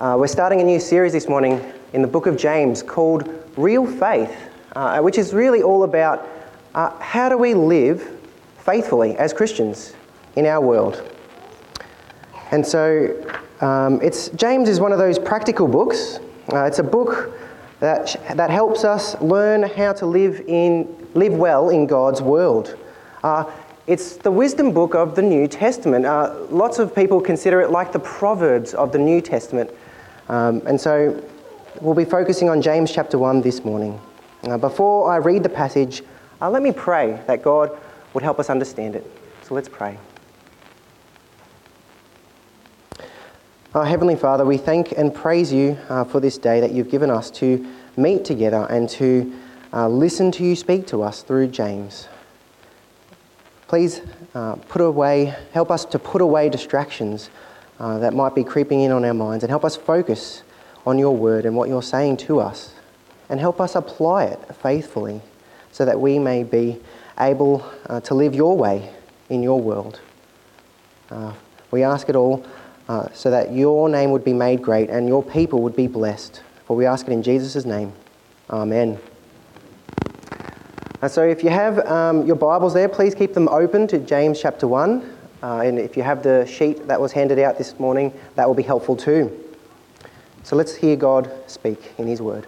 Uh, we're starting a new series this morning in the book of James called Real Faith, uh, which is really all about uh, how do we live faithfully as Christians in our world. And so, um, it's, James is one of those practical books. Uh, it's a book that, that helps us learn how to live, in, live well in God's world. Uh, it's the wisdom book of the New Testament. Uh, lots of people consider it like the Proverbs of the New Testament. Um, and so we'll be focusing on James chapter 1 this morning. Uh, before I read the passage, uh, let me pray that God would help us understand it. So let's pray. Our Heavenly Father, we thank and praise you uh, for this day that you've given us to meet together and to uh, listen to you speak to us through James. Please uh, put away, help us to put away distractions uh, that might be creeping in on our minds and help us focus on your word and what you're saying to us and help us apply it faithfully so that we may be able uh, to live your way in your world. Uh, we ask it all uh, so that your name would be made great and your people would be blessed. For we ask it in Jesus' name. Amen. Uh, so if you have um, your Bibles there, please keep them open to James chapter 1. Uh, and if you have the sheet that was handed out this morning, that will be helpful too. So let's hear God speak in His Word.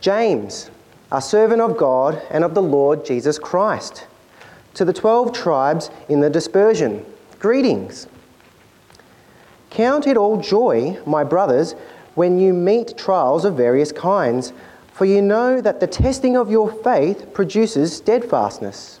James, a servant of God and of the Lord Jesus Christ, to the twelve tribes in the dispersion, greetings. Count it all joy, my brothers, when you meet trials of various kinds, for you know that the testing of your faith produces steadfastness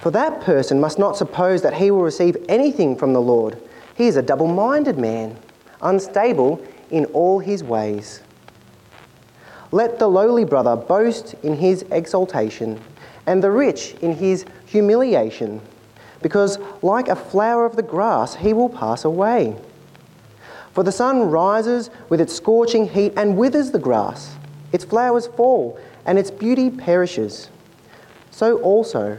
For that person must not suppose that he will receive anything from the Lord. He is a double minded man, unstable in all his ways. Let the lowly brother boast in his exaltation, and the rich in his humiliation, because like a flower of the grass, he will pass away. For the sun rises with its scorching heat and withers the grass, its flowers fall, and its beauty perishes. So also,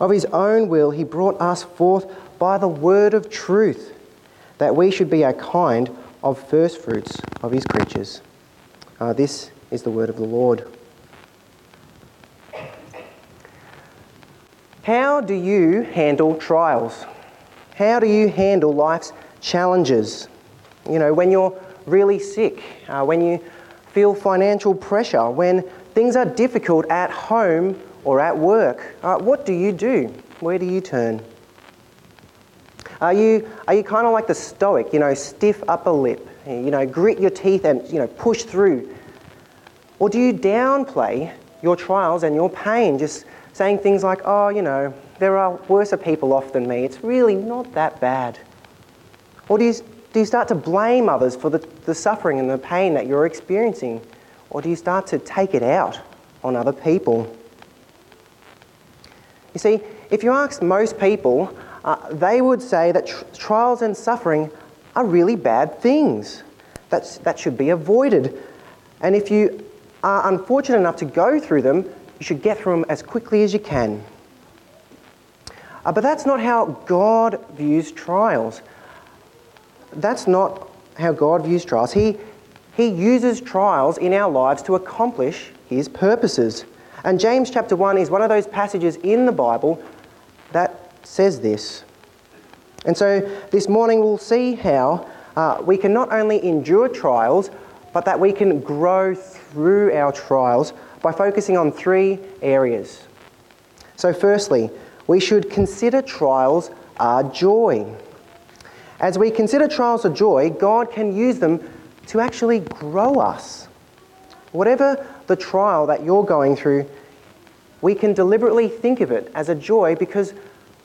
Of his own will, he brought us forth by the word of truth, that we should be a kind of first fruits of his creatures. Uh, this is the word of the Lord. How do you handle trials? How do you handle life's challenges? You know, when you're really sick, uh, when you feel financial pressure, when things are difficult at home or at work, uh, what do you do? Where do you turn? Are you, are you kind of like the stoic, you know, stiff upper lip, you know, grit your teeth and, you know, push through? Or do you downplay your trials and your pain, just saying things like, oh, you know, there are worse people off than me, it's really not that bad? Or do you, do you start to blame others for the, the suffering and the pain that you're experiencing? Or do you start to take it out on other people? You see, if you ask most people, uh, they would say that tr- trials and suffering are really bad things that, that should be avoided. And if you are unfortunate enough to go through them, you should get through them as quickly as you can. Uh, but that's not how God views trials. That's not how God views trials. He, he uses trials in our lives to accomplish His purposes. And James chapter 1 is one of those passages in the Bible that says this. And so this morning we'll see how uh, we can not only endure trials, but that we can grow through our trials by focusing on three areas. So, firstly, we should consider trials a joy. As we consider trials a joy, God can use them to actually grow us. Whatever the trial that you're going through, we can deliberately think of it as a joy because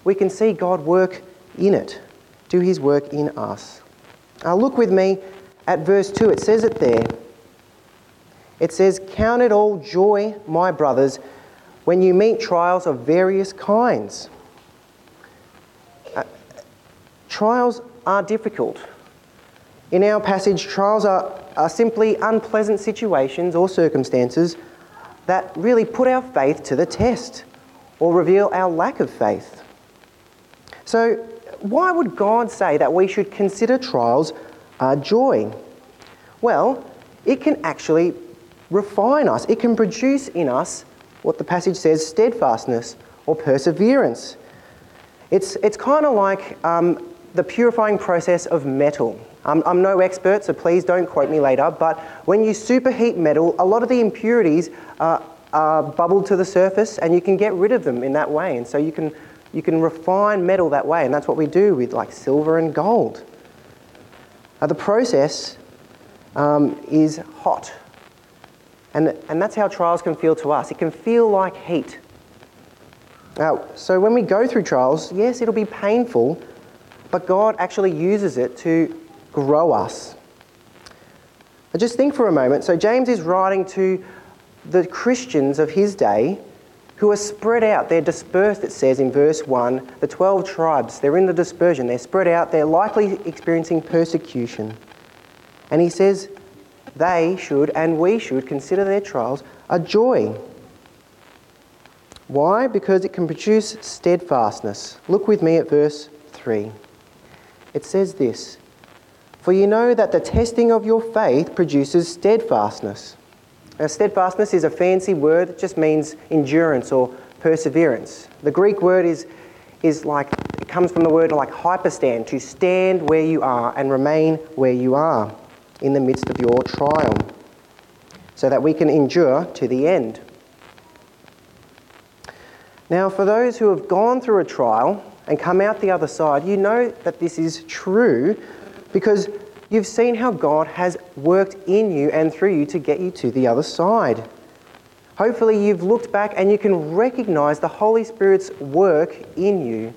we can see God work in it, do his work in us. Now, look with me at verse 2. It says it there. It says, Count it all joy, my brothers, when you meet trials of various kinds. Uh, trials are difficult. In our passage, trials are, are simply unpleasant situations or circumstances that really put our faith to the test or reveal our lack of faith. So, why would God say that we should consider trials a joy? Well, it can actually refine us, it can produce in us what the passage says steadfastness or perseverance. It's, it's kind of like um, the purifying process of metal. I'm no expert, so please don't quote me later, but when you superheat metal, a lot of the impurities uh, are bubbled to the surface and you can get rid of them in that way. And so you can, you can refine metal that way, and that's what we do with like silver and gold. The process um, is hot. And, and that's how trials can feel to us. It can feel like heat. Now, so when we go through trials, yes, it'll be painful, but God actually uses it to grow us. But just think for a moment. So, James is writing to the Christians of his day who are spread out. They're dispersed, it says in verse 1. The 12 tribes, they're in the dispersion. They're spread out. They're likely experiencing persecution. And he says, they should and we should consider their trials a joy. Why? Because it can produce steadfastness. Look with me at verse 3. It says this For you know that the testing of your faith produces steadfastness. Now, steadfastness is a fancy word, it just means endurance or perseverance. The Greek word is, is like, it comes from the word like hyperstand, to stand where you are and remain where you are in the midst of your trial, so that we can endure to the end. Now, for those who have gone through a trial and come out the other side, you know that this is true because you've seen how God has worked in you and through you to get you to the other side. Hopefully, you've looked back and you can recognize the Holy Spirit's work in you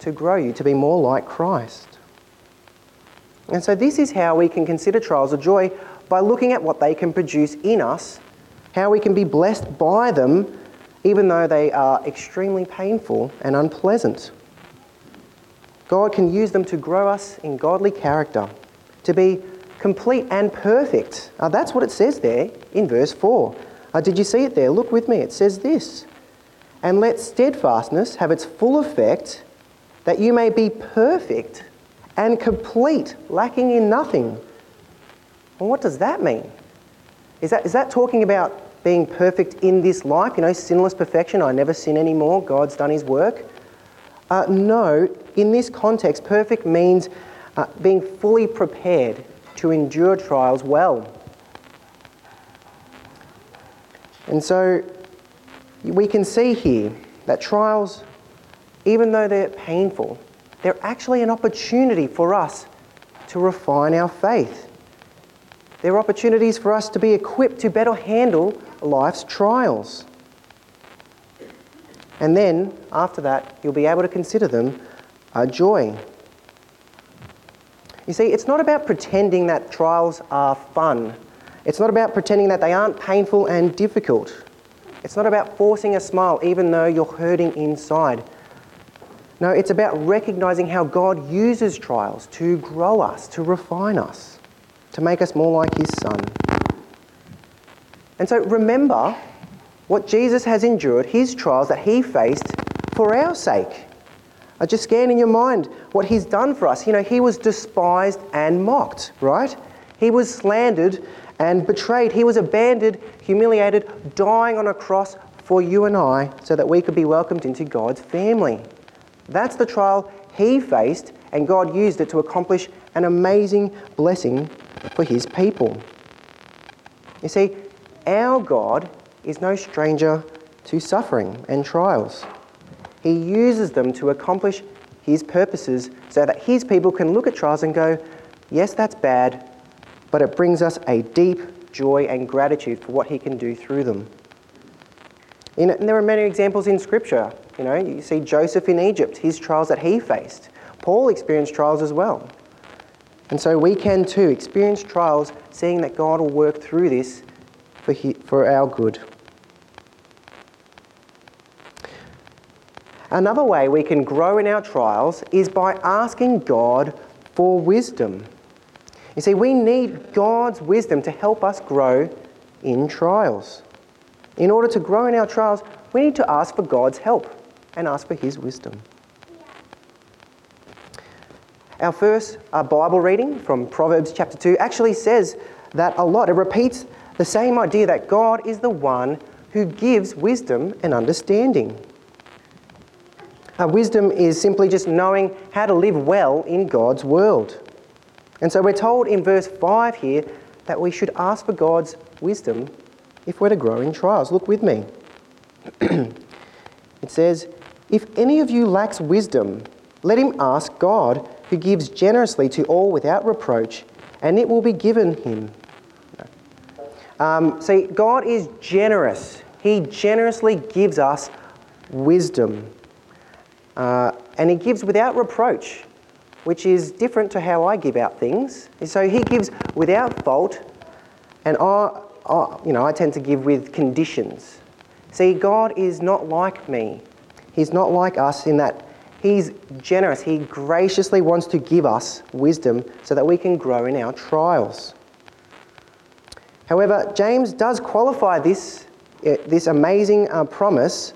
to grow you to be more like Christ. And so, this is how we can consider trials a joy by looking at what they can produce in us, how we can be blessed by them, even though they are extremely painful and unpleasant. God can use them to grow us in godly character, to be complete and perfect. Uh, that's what it says there in verse 4. Uh, did you see it there? Look with me. It says this And let steadfastness have its full effect, that you may be perfect and complete, lacking in nothing. Well, what does that mean? Is that, is that talking about being perfect in this life? You know, sinless perfection, I never sin anymore, God's done his work? Uh, no, in this context, perfect means uh, being fully prepared to endure trials well. And so we can see here that trials, even though they're painful, they're actually an opportunity for us to refine our faith. They're opportunities for us to be equipped to better handle life's trials. And then, after that, you'll be able to consider them a joy. You see, it's not about pretending that trials are fun. It's not about pretending that they aren't painful and difficult. It's not about forcing a smile even though you're hurting inside. No, it's about recognizing how God uses trials to grow us, to refine us, to make us more like His Son. And so remember what Jesus has endured, his trials that he faced for our sake. I just scan in your mind what he's done for us. You know, he was despised and mocked, right? He was slandered and betrayed. He was abandoned, humiliated, dying on a cross for you and I so that we could be welcomed into God's family. That's the trial he faced, and God used it to accomplish an amazing blessing for his people. You see, our God is no stranger to suffering and trials. He uses them to accomplish his purposes so that his people can look at trials and go, yes, that's bad, but it brings us a deep joy and gratitude for what he can do through them. and there are many examples in Scripture. You know, you see Joseph in Egypt, his trials that he faced. Paul experienced trials as well. And so we can too experience trials, seeing that God will work through this for, he, for our good. Another way we can grow in our trials is by asking God for wisdom. You see, we need God's wisdom to help us grow in trials. In order to grow in our trials, we need to ask for God's help and ask for His wisdom. Our first uh, Bible reading from Proverbs chapter 2 actually says that a lot. It repeats the same idea that God is the one who gives wisdom and understanding. Uh, wisdom is simply just knowing how to live well in God's world. And so we're told in verse 5 here that we should ask for God's wisdom if we're to grow in trials. Look with me. it says, If any of you lacks wisdom, let him ask God who gives generously to all without reproach, and it will be given him. Um, see, God is generous. He generously gives us wisdom. Uh, and He gives without reproach, which is different to how I give out things. So He gives without fault, and I, I, you know, I tend to give with conditions. See, God is not like me. He's not like us in that He's generous. He graciously wants to give us wisdom so that we can grow in our trials. However, James does qualify this, uh, this amazing uh, promise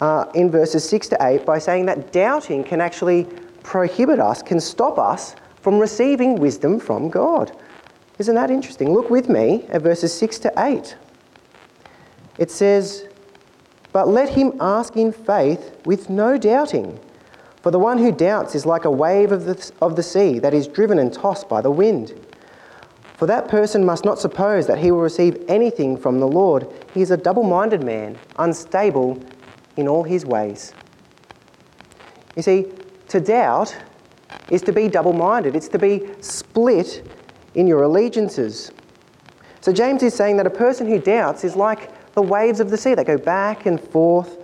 uh, in verses 6 to 8 by saying that doubting can actually prohibit us, can stop us from receiving wisdom from God. Isn't that interesting? Look with me at verses 6 to 8. It says, But let him ask in faith with no doubting. For the one who doubts is like a wave of the, of the sea that is driven and tossed by the wind. For that person must not suppose that he will receive anything from the Lord. He is a double minded man, unstable in all his ways. You see, to doubt is to be double minded, it's to be split in your allegiances. So James is saying that a person who doubts is like the waves of the sea that go back and forth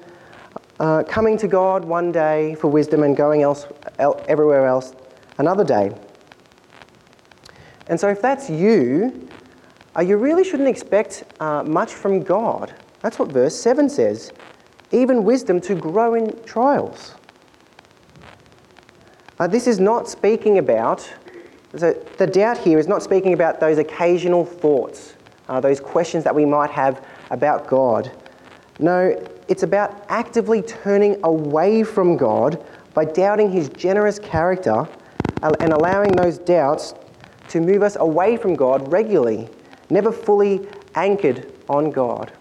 uh, coming to God one day for wisdom and going else, el- everywhere else another day. And so, if that's you, uh, you really shouldn't expect uh, much from God. That's what verse 7 says even wisdom to grow in trials. Uh, this is not speaking about, so the doubt here is not speaking about those occasional thoughts, uh, those questions that we might have about God. No, it's about actively turning away from God by doubting his generous character and allowing those doubts to move us away from God regularly, never fully anchored on God,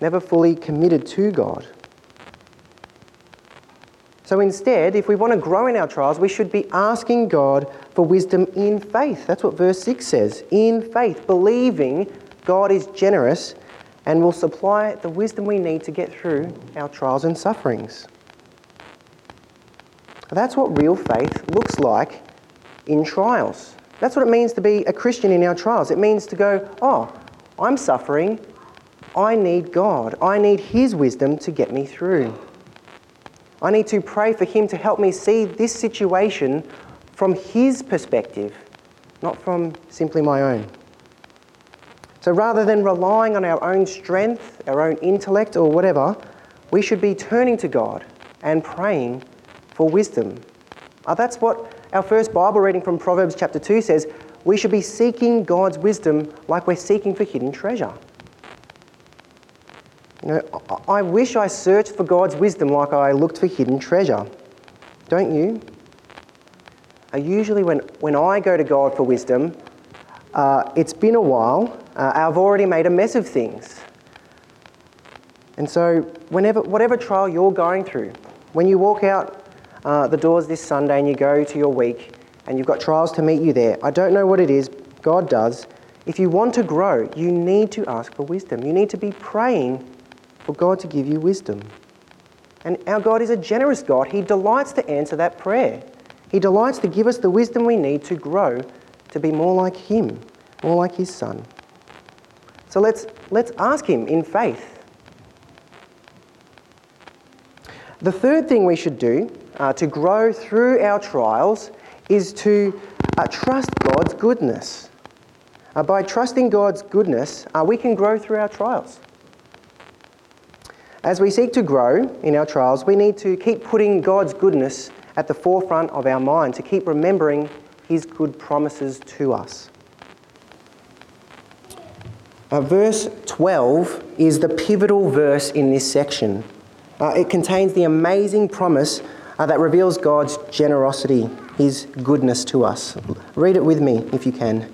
never fully committed to God. So instead, if we want to grow in our trials, we should be asking God for wisdom in faith. That's what verse 6 says. In faith, believing God is generous and will supply the wisdom we need to get through our trials and sufferings. That's what real faith looks like in trials. That's what it means to be a Christian in our trials. It means to go, oh, I'm suffering. I need God. I need His wisdom to get me through. I need to pray for Him to help me see this situation from His perspective, not from simply my own. So rather than relying on our own strength, our own intellect, or whatever, we should be turning to God and praying for wisdom. Uh, that's what our first Bible reading from Proverbs chapter 2 says. We should be seeking God's wisdom like we're seeking for hidden treasure. You know, I wish I searched for God's wisdom like I looked for hidden treasure. Don't you? Uh, usually, when, when I go to God for wisdom, uh, it's been a while. Uh, I've already made a mess of things. And so, whenever, whatever trial you're going through, when you walk out uh, the doors this Sunday and you go to your week and you've got trials to meet you there, I don't know what it is, God does. If you want to grow, you need to ask for wisdom. You need to be praying for God to give you wisdom. And our God is a generous God. He delights to answer that prayer. He delights to give us the wisdom we need to grow to be more like Him, more like His Son. So let's, let's ask Him in faith The third thing we should do uh, to grow through our trials is to uh, trust God's goodness. Uh, by trusting God's goodness, uh, we can grow through our trials. As we seek to grow in our trials, we need to keep putting God's goodness at the forefront of our mind, to keep remembering His good promises to us. Uh, verse 12 is the pivotal verse in this section. Uh, it contains the amazing promise uh, that reveals God's generosity, His goodness to us. Read it with me if you can.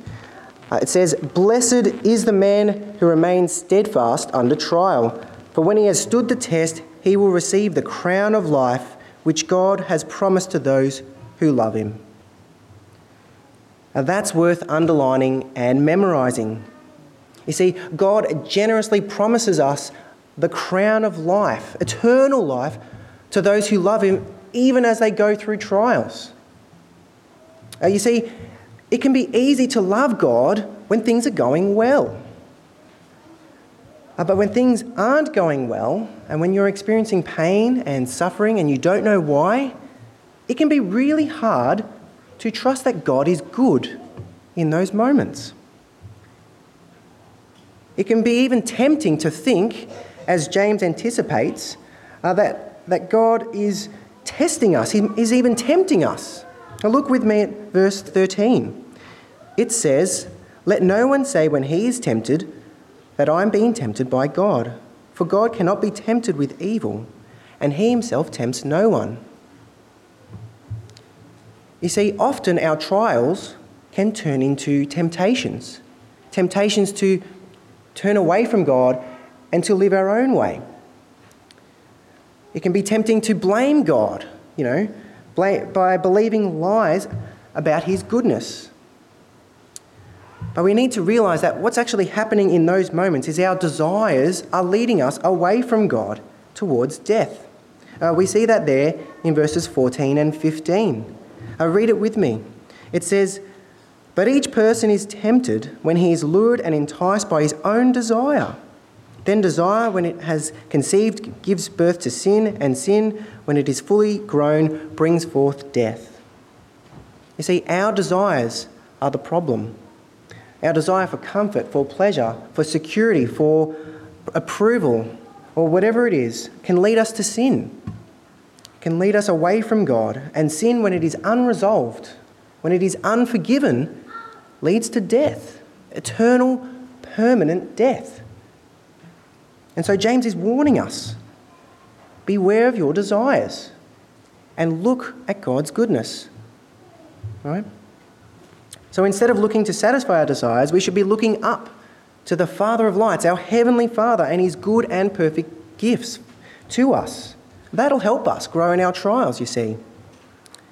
Uh, it says, Blessed is the man who remains steadfast under trial, for when he has stood the test, he will receive the crown of life which God has promised to those who love him. Now that's worth underlining and memorizing. You see, God generously promises us the crown of life, eternal life, to those who love Him, even as they go through trials. Uh, you see, it can be easy to love God when things are going well. Uh, but when things aren't going well, and when you're experiencing pain and suffering and you don't know why, it can be really hard to trust that God is good in those moments. It can be even tempting to think as James anticipates, uh, that, that God is testing us, He is even tempting us. Now, look with me at verse 13. It says, Let no one say when he is tempted that I am being tempted by God, for God cannot be tempted with evil, and He Himself tempts no one. You see, often our trials can turn into temptations temptations to turn away from God and to live our own way. It can be tempting to blame God, you know, by believing lies about His goodness. But we need to realize that what's actually happening in those moments is our desires are leading us away from God towards death. Uh, we see that there in verses 14 and 15. Uh, read it with me. It says, But each person is tempted when he is lured and enticed by his own desire. Then desire, when it has conceived, gives birth to sin, and sin, when it is fully grown, brings forth death. You see, our desires are the problem. Our desire for comfort, for pleasure, for security, for approval, or whatever it is, can lead us to sin, can lead us away from God. And sin, when it is unresolved, when it is unforgiven, leads to death, eternal, permanent death. And so James is warning us beware of your desires and look at God's goodness. Right? So instead of looking to satisfy our desires, we should be looking up to the Father of lights, our heavenly Father, and his good and perfect gifts to us. That'll help us grow in our trials, you see.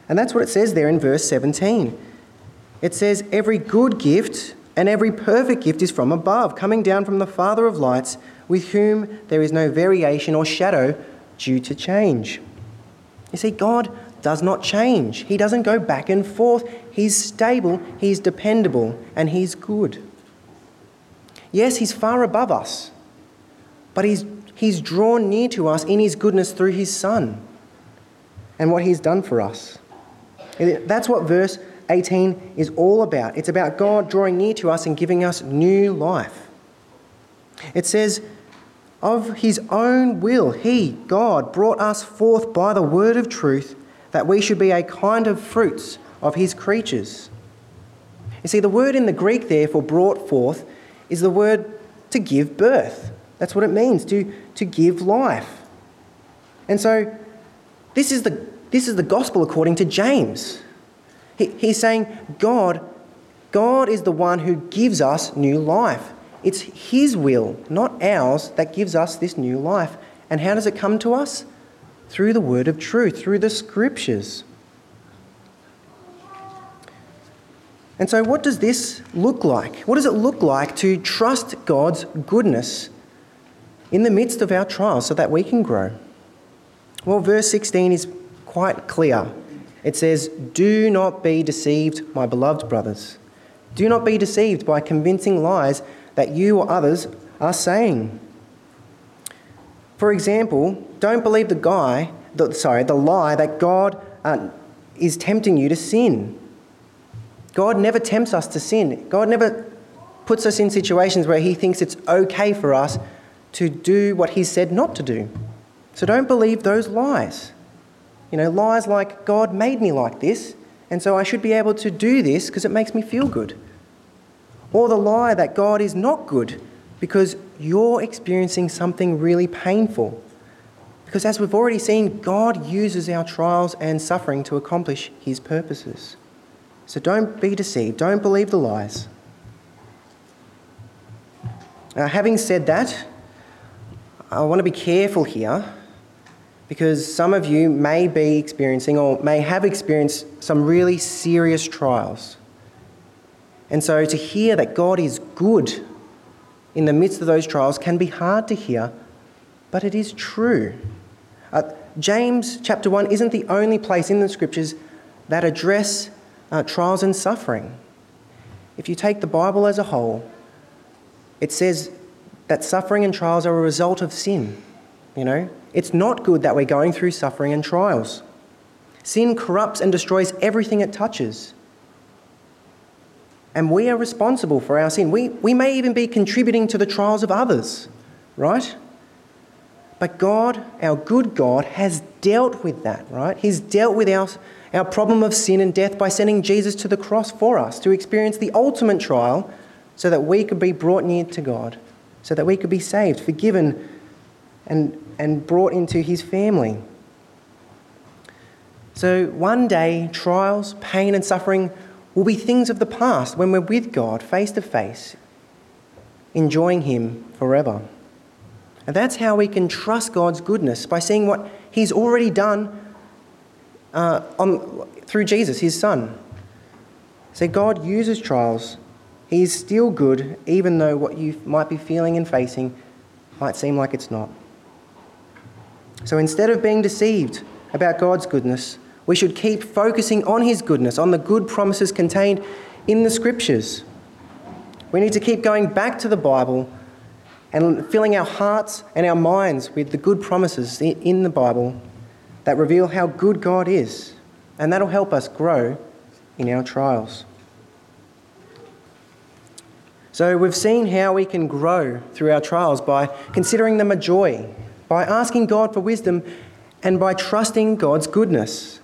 And that's what it says there in verse 17. It says, Every good gift and every perfect gift is from above, coming down from the Father of lights with whom there is no variation or shadow due to change. You see, God does not change. He doesn't go back and forth. He's stable, He's dependable, and He's good. Yes, He's far above us, but He's, he's drawn near to us in His goodness through His Son and what He's done for us. That's what verse 18 is all about. It's about God drawing near to us and giving us new life. It says, Of his own will, he, God, brought us forth by the word of truth, that we should be a kind of fruits of his creatures. You see, the word in the Greek there for brought forth is the word to give birth. That's what it means to, to give life. And so this is the, this is the gospel according to James. He, he's saying God, God is the one who gives us new life. It's His will, not ours, that gives us this new life. And how does it come to us? Through the word of truth, through the scriptures. And so, what does this look like? What does it look like to trust God's goodness in the midst of our trials so that we can grow? Well, verse 16 is quite clear. It says, Do not be deceived, my beloved brothers. Do not be deceived by convincing lies that you or others are saying. For example, don't believe the guy, the, sorry, the lie that God uh, is tempting you to sin. God never tempts us to sin. God never puts us in situations where He thinks it's okay for us to do what He said not to do. So don't believe those lies. You know, lies like, God made me like this, and so I should be able to do this because it makes me feel good. Or the lie that God is not good because you're experiencing something really painful. Because as we've already seen, God uses our trials and suffering to accomplish His purposes. So don't be deceived, don't believe the lies. Now, having said that, I want to be careful here because some of you may be experiencing or may have experienced some really serious trials. And so to hear that God is good in the midst of those trials can be hard to hear, but it is true. Uh, James chapter 1 isn't the only place in the scriptures that address uh, trials and suffering. If you take the Bible as a whole, it says that suffering and trials are a result of sin. You know, it's not good that we're going through suffering and trials. Sin corrupts and destroys everything it touches. And we are responsible for our sin. We, we may even be contributing to the trials of others, right? But God, our good God, has dealt with that, right? He's dealt with our, our problem of sin and death by sending Jesus to the cross for us to experience the ultimate trial so that we could be brought near to God, so that we could be saved, forgiven, and and brought into his family. So one day, trials, pain, and suffering will be things of the past when we're with God face to face, enjoying Him forever. And that's how we can trust God's goodness by seeing what He's already done uh, on, through Jesus, His Son. So God uses trials. He is still good, even though what you might be feeling and facing might seem like it's not. So instead of being deceived about God's goodness, we should keep focusing on His goodness, on the good promises contained in the Scriptures. We need to keep going back to the Bible and filling our hearts and our minds with the good promises in the Bible that reveal how good God is. And that'll help us grow in our trials. So, we've seen how we can grow through our trials by considering them a joy by asking God for wisdom and by trusting God's goodness.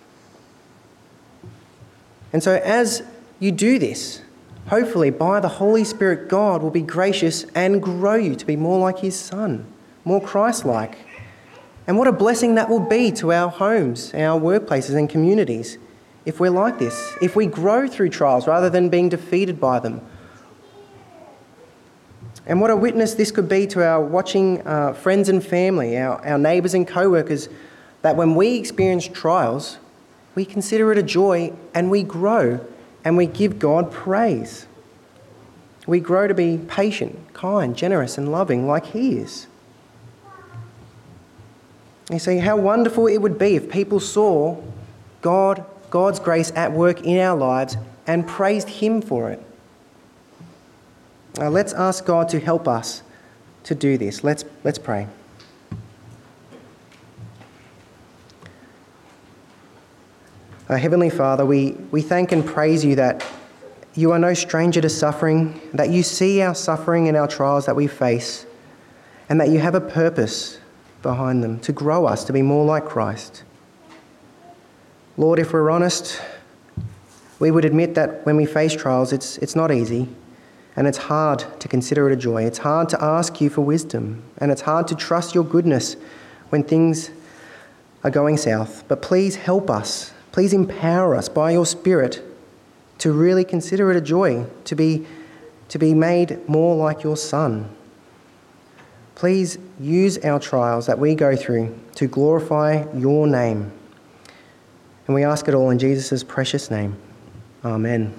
And so, as you do this, hopefully by the Holy Spirit, God will be gracious and grow you to be more like His Son, more Christ like. And what a blessing that will be to our homes, our workplaces, and communities if we're like this, if we grow through trials rather than being defeated by them and what a witness this could be to our watching uh, friends and family, our, our neighbours and co workers, that when we experience trials, we consider it a joy and we grow and we give God praise. We grow to be patient, kind, generous, and loving like He is. You see, how wonderful it would be if people saw God, God's grace at work in our lives and praised Him for it. Uh, let's ask God to help us to do this. Let's, let's pray. Uh, Heavenly Father, we, we thank and praise you that you are no stranger to suffering, that you see our suffering and our trials that we face, and that you have a purpose behind them to grow us to be more like Christ. Lord, if we're honest, we would admit that when we face trials, it's, it's not easy and it's hard to consider it a joy. It's hard to ask you for wisdom, and it's hard to trust your goodness when things are going south. But please help us. Please empower us by your Spirit to really consider it a joy to be, to be made more like your Son. Please use our trials that we go through to glorify your name. And we ask it all in Jesus' precious name. Amen.